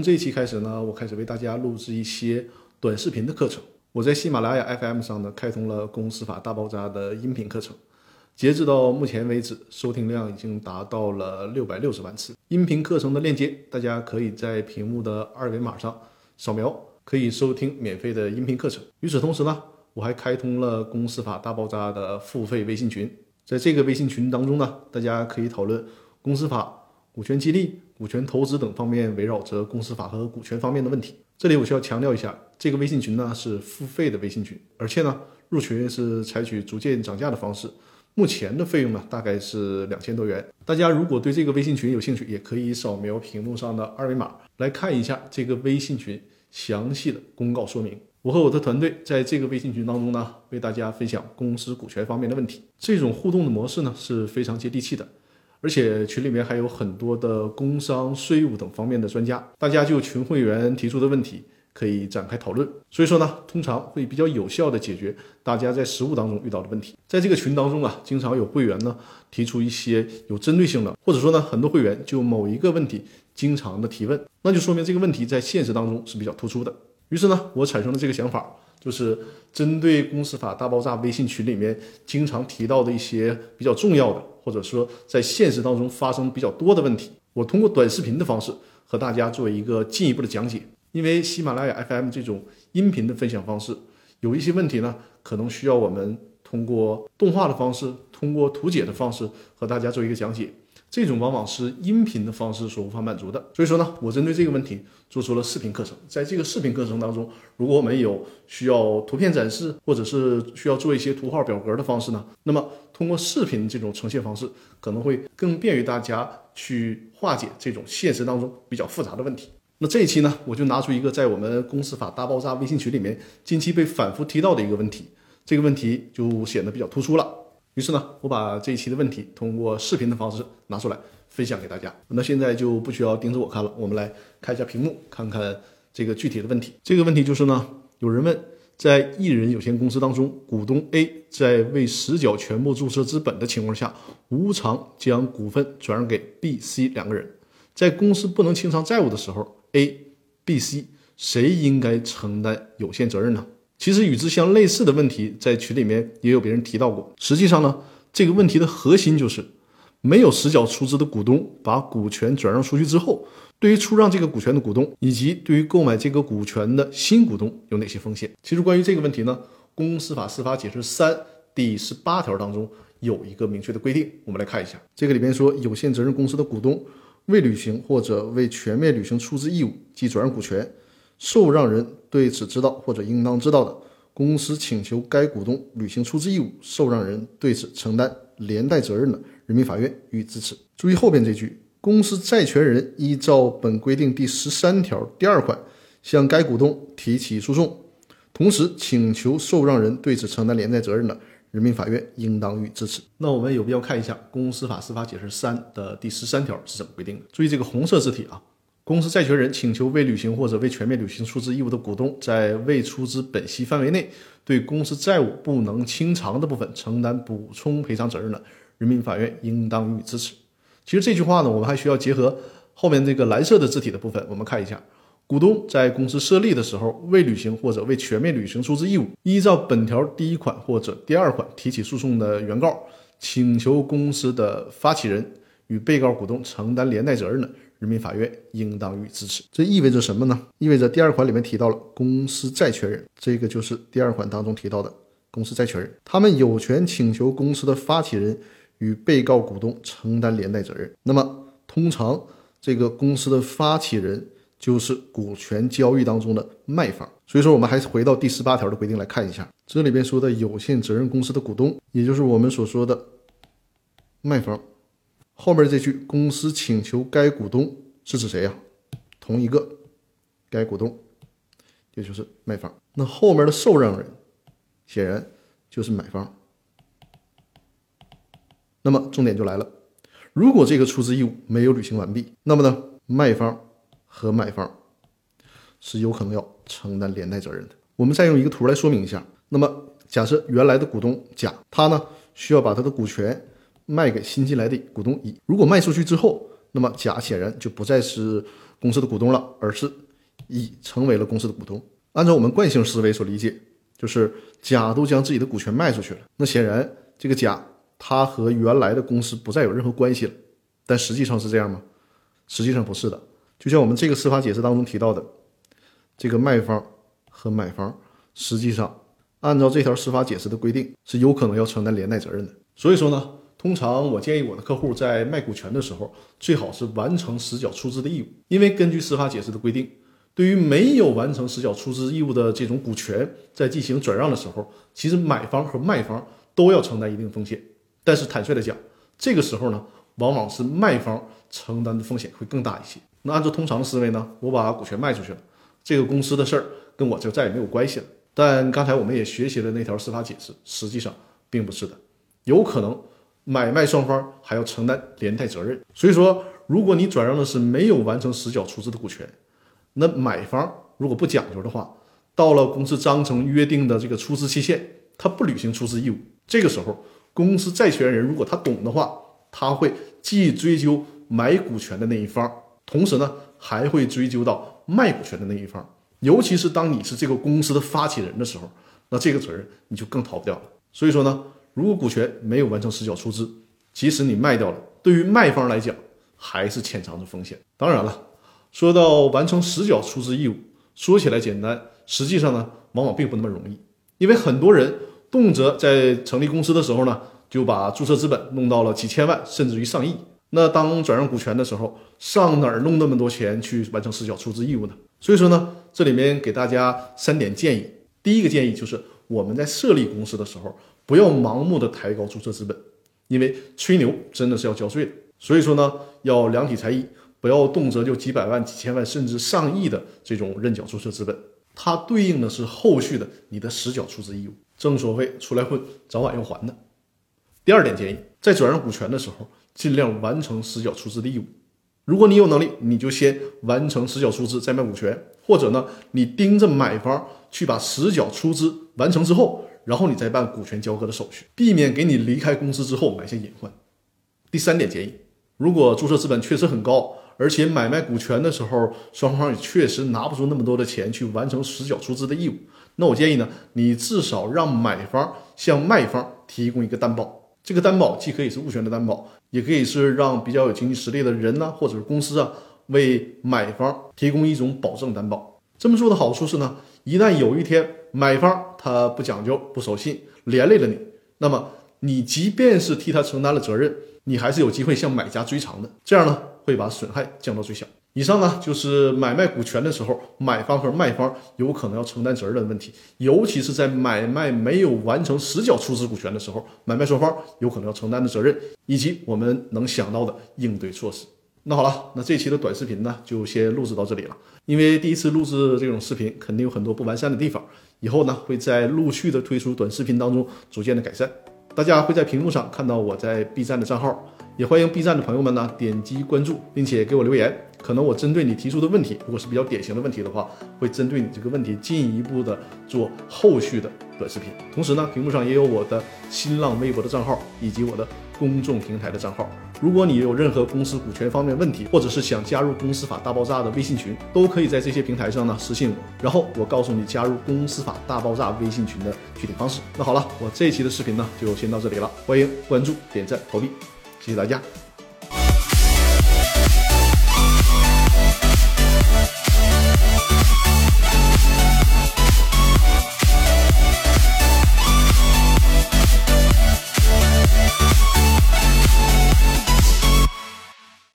从这一期开始呢，我开始为大家录制一些短视频的课程。我在喜马拉雅 FM 上呢，开通了《公司法大爆炸》的音频课程。截止到目前为止，收听量已经达到了六百六十万次。音频课程的链接，大家可以在屏幕的二维码上扫描，可以收听免费的音频课程。与此同时呢，我还开通了《公司法大爆炸》的付费微信群。在这个微信群当中呢，大家可以讨论公司法。股权激励、股权投资等方面围绕着公司法和股权方面的问题。这里我需要强调一下，这个微信群呢是付费的微信群，而且呢入群是采取逐渐涨价的方式。目前的费用呢大概是两千多元。大家如果对这个微信群有兴趣，也可以扫描屏幕上的二维码来看一下这个微信群详细的公告说明。我和我的团队在这个微信群当中呢，为大家分享公司股权方面的问题。这种互动的模式呢是非常接地气的。而且群里面还有很多的工商、税务等方面的专家，大家就群会员提出的问题可以展开讨论。所以说呢，通常会比较有效的解决大家在实务当中遇到的问题。在这个群当中啊，经常有会员呢提出一些有针对性的，或者说呢，很多会员就某一个问题经常的提问，那就说明这个问题在现实当中是比较突出的。于是呢，我产生了这个想法，就是针对公司法大爆炸微信群里面经常提到的一些比较重要的。或者说，在现实当中发生比较多的问题，我通过短视频的方式和大家做一个进一步的讲解。因为喜马拉雅 FM 这种音频的分享方式，有一些问题呢，可能需要我们通过动画的方式，通过图解的方式和大家做一个讲解。这种往往是音频的方式所无法满足的，所以说呢，我针对这个问题做出了视频课程。在这个视频课程当中，如果我们有需要图片展示，或者是需要做一些图号表格的方式呢，那么通过视频这种呈现方式，可能会更便于大家去化解这种现实当中比较复杂的问题。那这一期呢，我就拿出一个在我们公司法大爆炸微信群里面近期被反复提到的一个问题，这个问题就显得比较突出了。于是呢，我把这一期的问题通过视频的方式拿出来分享给大家。那现在就不需要盯着我看了，我们来看一下屏幕，看看这个具体的问题。这个问题就是呢，有人问，在一人有限公司当中，股东 A 在未实缴全部注册资本的情况下，无偿将股份转让给 B、C 两个人，在公司不能清偿债务的时候，A、B、C 谁应该承担有限责任呢？其实与之相类似的问题，在群里面也有别人提到过。实际上呢，这个问题的核心就是，没有实缴出资的股东把股权转让出去之后，对于出让这个股权的股东，以及对于购买这个股权的新股东有哪些风险？其实关于这个问题呢，《公司法司法解释三》第十八条当中有一个明确的规定，我们来看一下。这个里边说，有限责任公司的股东未履行或者未全面履行出资义务及转让股权。受让人对此知道或者应当知道的，公司请求该股东履行出资义务，受让人对此承担连带责任的，人民法院予以支持。注意后边这句：公司债权人依照本规定第十三条第二款向该股东提起诉讼，同时请求受让人对此承担连带责任的，人民法院应当予以支持。那我们有必要看一下《公司法司法解释三》的第十三条是怎么规定的？注意这个红色字体啊。公司债权人请求未履行或者未全面履行出资义务的股东，在未出资本息范围内对公司债务不能清偿的部分承担补充赔偿责任的，人民法院应当予以支持。其实这句话呢，我们还需要结合后面这个蓝色的字体的部分，我们看一下：股东在公司设立的时候未履行或者未全面履行出资义务，依照本条第一款或者第二款提起诉讼的原告，请求公司的发起人与被告股东承担连带责任的。人民法院应当予以支持，这意味着什么呢？意味着第二款里面提到了公司债权人，这个就是第二款当中提到的公司债权人，他们有权请求公司的发起人与被告股东承担连带责任。那么，通常这个公司的发起人就是股权交易当中的卖方。所以说，我们还是回到第十八条的规定来看一下，这里边说的有限责任公司的股东，也就是我们所说的卖方。后面这句“公司请求该股东”是指谁呀？同一个该股东，也就是卖方。那后面的受让人显然就是买方。那么重点就来了，如果这个出资义务没有履行完毕，那么呢，卖方和买方是有可能要承担连带责任的。我们再用一个图来说明一下。那么假设原来的股东甲，他呢需要把他的股权。卖给新进来的股东乙，如果卖出去之后，那么甲显然就不再是公司的股东了，而是乙成为了公司的股东。按照我们惯性思维所理解，就是甲都将自己的股权卖出去了，那显然这个甲他和原来的公司不再有任何关系了。但实际上是这样吗？实际上不是的。就像我们这个司法解释当中提到的，这个卖方和买方实际上按照这条司法解释的规定是有可能要承担连带责任的。所以说呢，通常我建议我的客户在卖股权的时候，最好是完成实缴出资的义务，因为根据司法解释的规定。对于没有完成实缴出资义务的这种股权，在进行转让的时候，其实买方和卖方都要承担一定风险。但是坦率的讲，这个时候呢，往往是卖方承担的风险会更大一些。那按照通常的思维呢，我把股权卖出去了，这个公司的事儿跟我就再也没有关系了。但刚才我们也学习了那条司法解释，实际上并不是的，有可能买卖双方还要承担连带责任。所以说，如果你转让的是没有完成实缴出资的股权，那买方如果不讲究的话，到了公司章程约定的这个出资期限，他不履行出资义务，这个时候公司债权人如果他懂的话，他会既追究买股权的那一方，同时呢还会追究到卖股权的那一方。尤其是当你是这个公司的发起人的时候，那这个责任你就更逃不掉了。所以说呢，如果股权没有完成实缴出资，即使你卖掉了，对于卖方来讲还是潜藏着风险。当然了。说到完成实缴出资义务，说起来简单，实际上呢，往往并不那么容易。因为很多人动辄在成立公司的时候呢，就把注册资本弄到了几千万，甚至于上亿。那当转让股权的时候，上哪儿弄那么多钱去完成实缴出资义务呢？所以说呢，这里面给大家三点建议。第一个建议就是我们在设立公司的时候，不要盲目的抬高注册资本，因为吹牛真的是要交税的。所以说呢，要量体裁衣。不要动辄就几百万、几千万，甚至上亿的这种认缴注册资本，它对应的是后续的你的实缴出资义务。正所谓出来混，早晚要还的。第二点建议，在转让股权的时候，尽量完成实缴出资的义务。如果你有能力，你就先完成实缴出资再卖股权，或者呢，你盯着买方去把实缴出资完成之后，然后你再办股权交割的手续，避免给你离开公司之后埋下隐患。第三点建议，如果注册资本确实很高。而且买卖股权的时候，双方也确实拿不出那么多的钱去完成实缴出资的义务。那我建议呢，你至少让买方向卖方提供一个担保。这个担保既可以是物权的担保，也可以是让比较有经济实力的人呢，或者是公司啊，为买方提供一种保证担保。这么做的好处是呢，一旦有一天买方他不讲究、不守信，连累了你，那么你即便是替他承担了责任，你还是有机会向买家追偿的。这样呢？会把损害降到最小。以上呢就是买卖股权的时候，买方和卖方有可能要承担责任的问题，尤其是在买卖没有完成实缴出资股权的时候，买卖双方有可能要承担的责任，以及我们能想到的应对措施。那好了，那这期的短视频呢就先录制到这里了。因为第一次录制这种视频，肯定有很多不完善的地方，以后呢会在陆续的推出短视频当中逐渐的改善。大家会在屏幕上看到我在 B 站的账号。也欢迎 B 站的朋友们呢点击关注，并且给我留言。可能我针对你提出的问题，如果是比较典型的问题的话，会针对你这个问题进一步的做后续的短视频。同时呢，屏幕上也有我的新浪微博的账号以及我的公众平台的账号。如果你有任何公司股权方面问题，或者是想加入公司法大爆炸的微信群，都可以在这些平台上呢私信我，然后我告诉你加入公司法大爆炸微信群的具体方式。那好了，我这一期的视频呢就先到这里了，欢迎关注、点赞、投币。谢谢大家。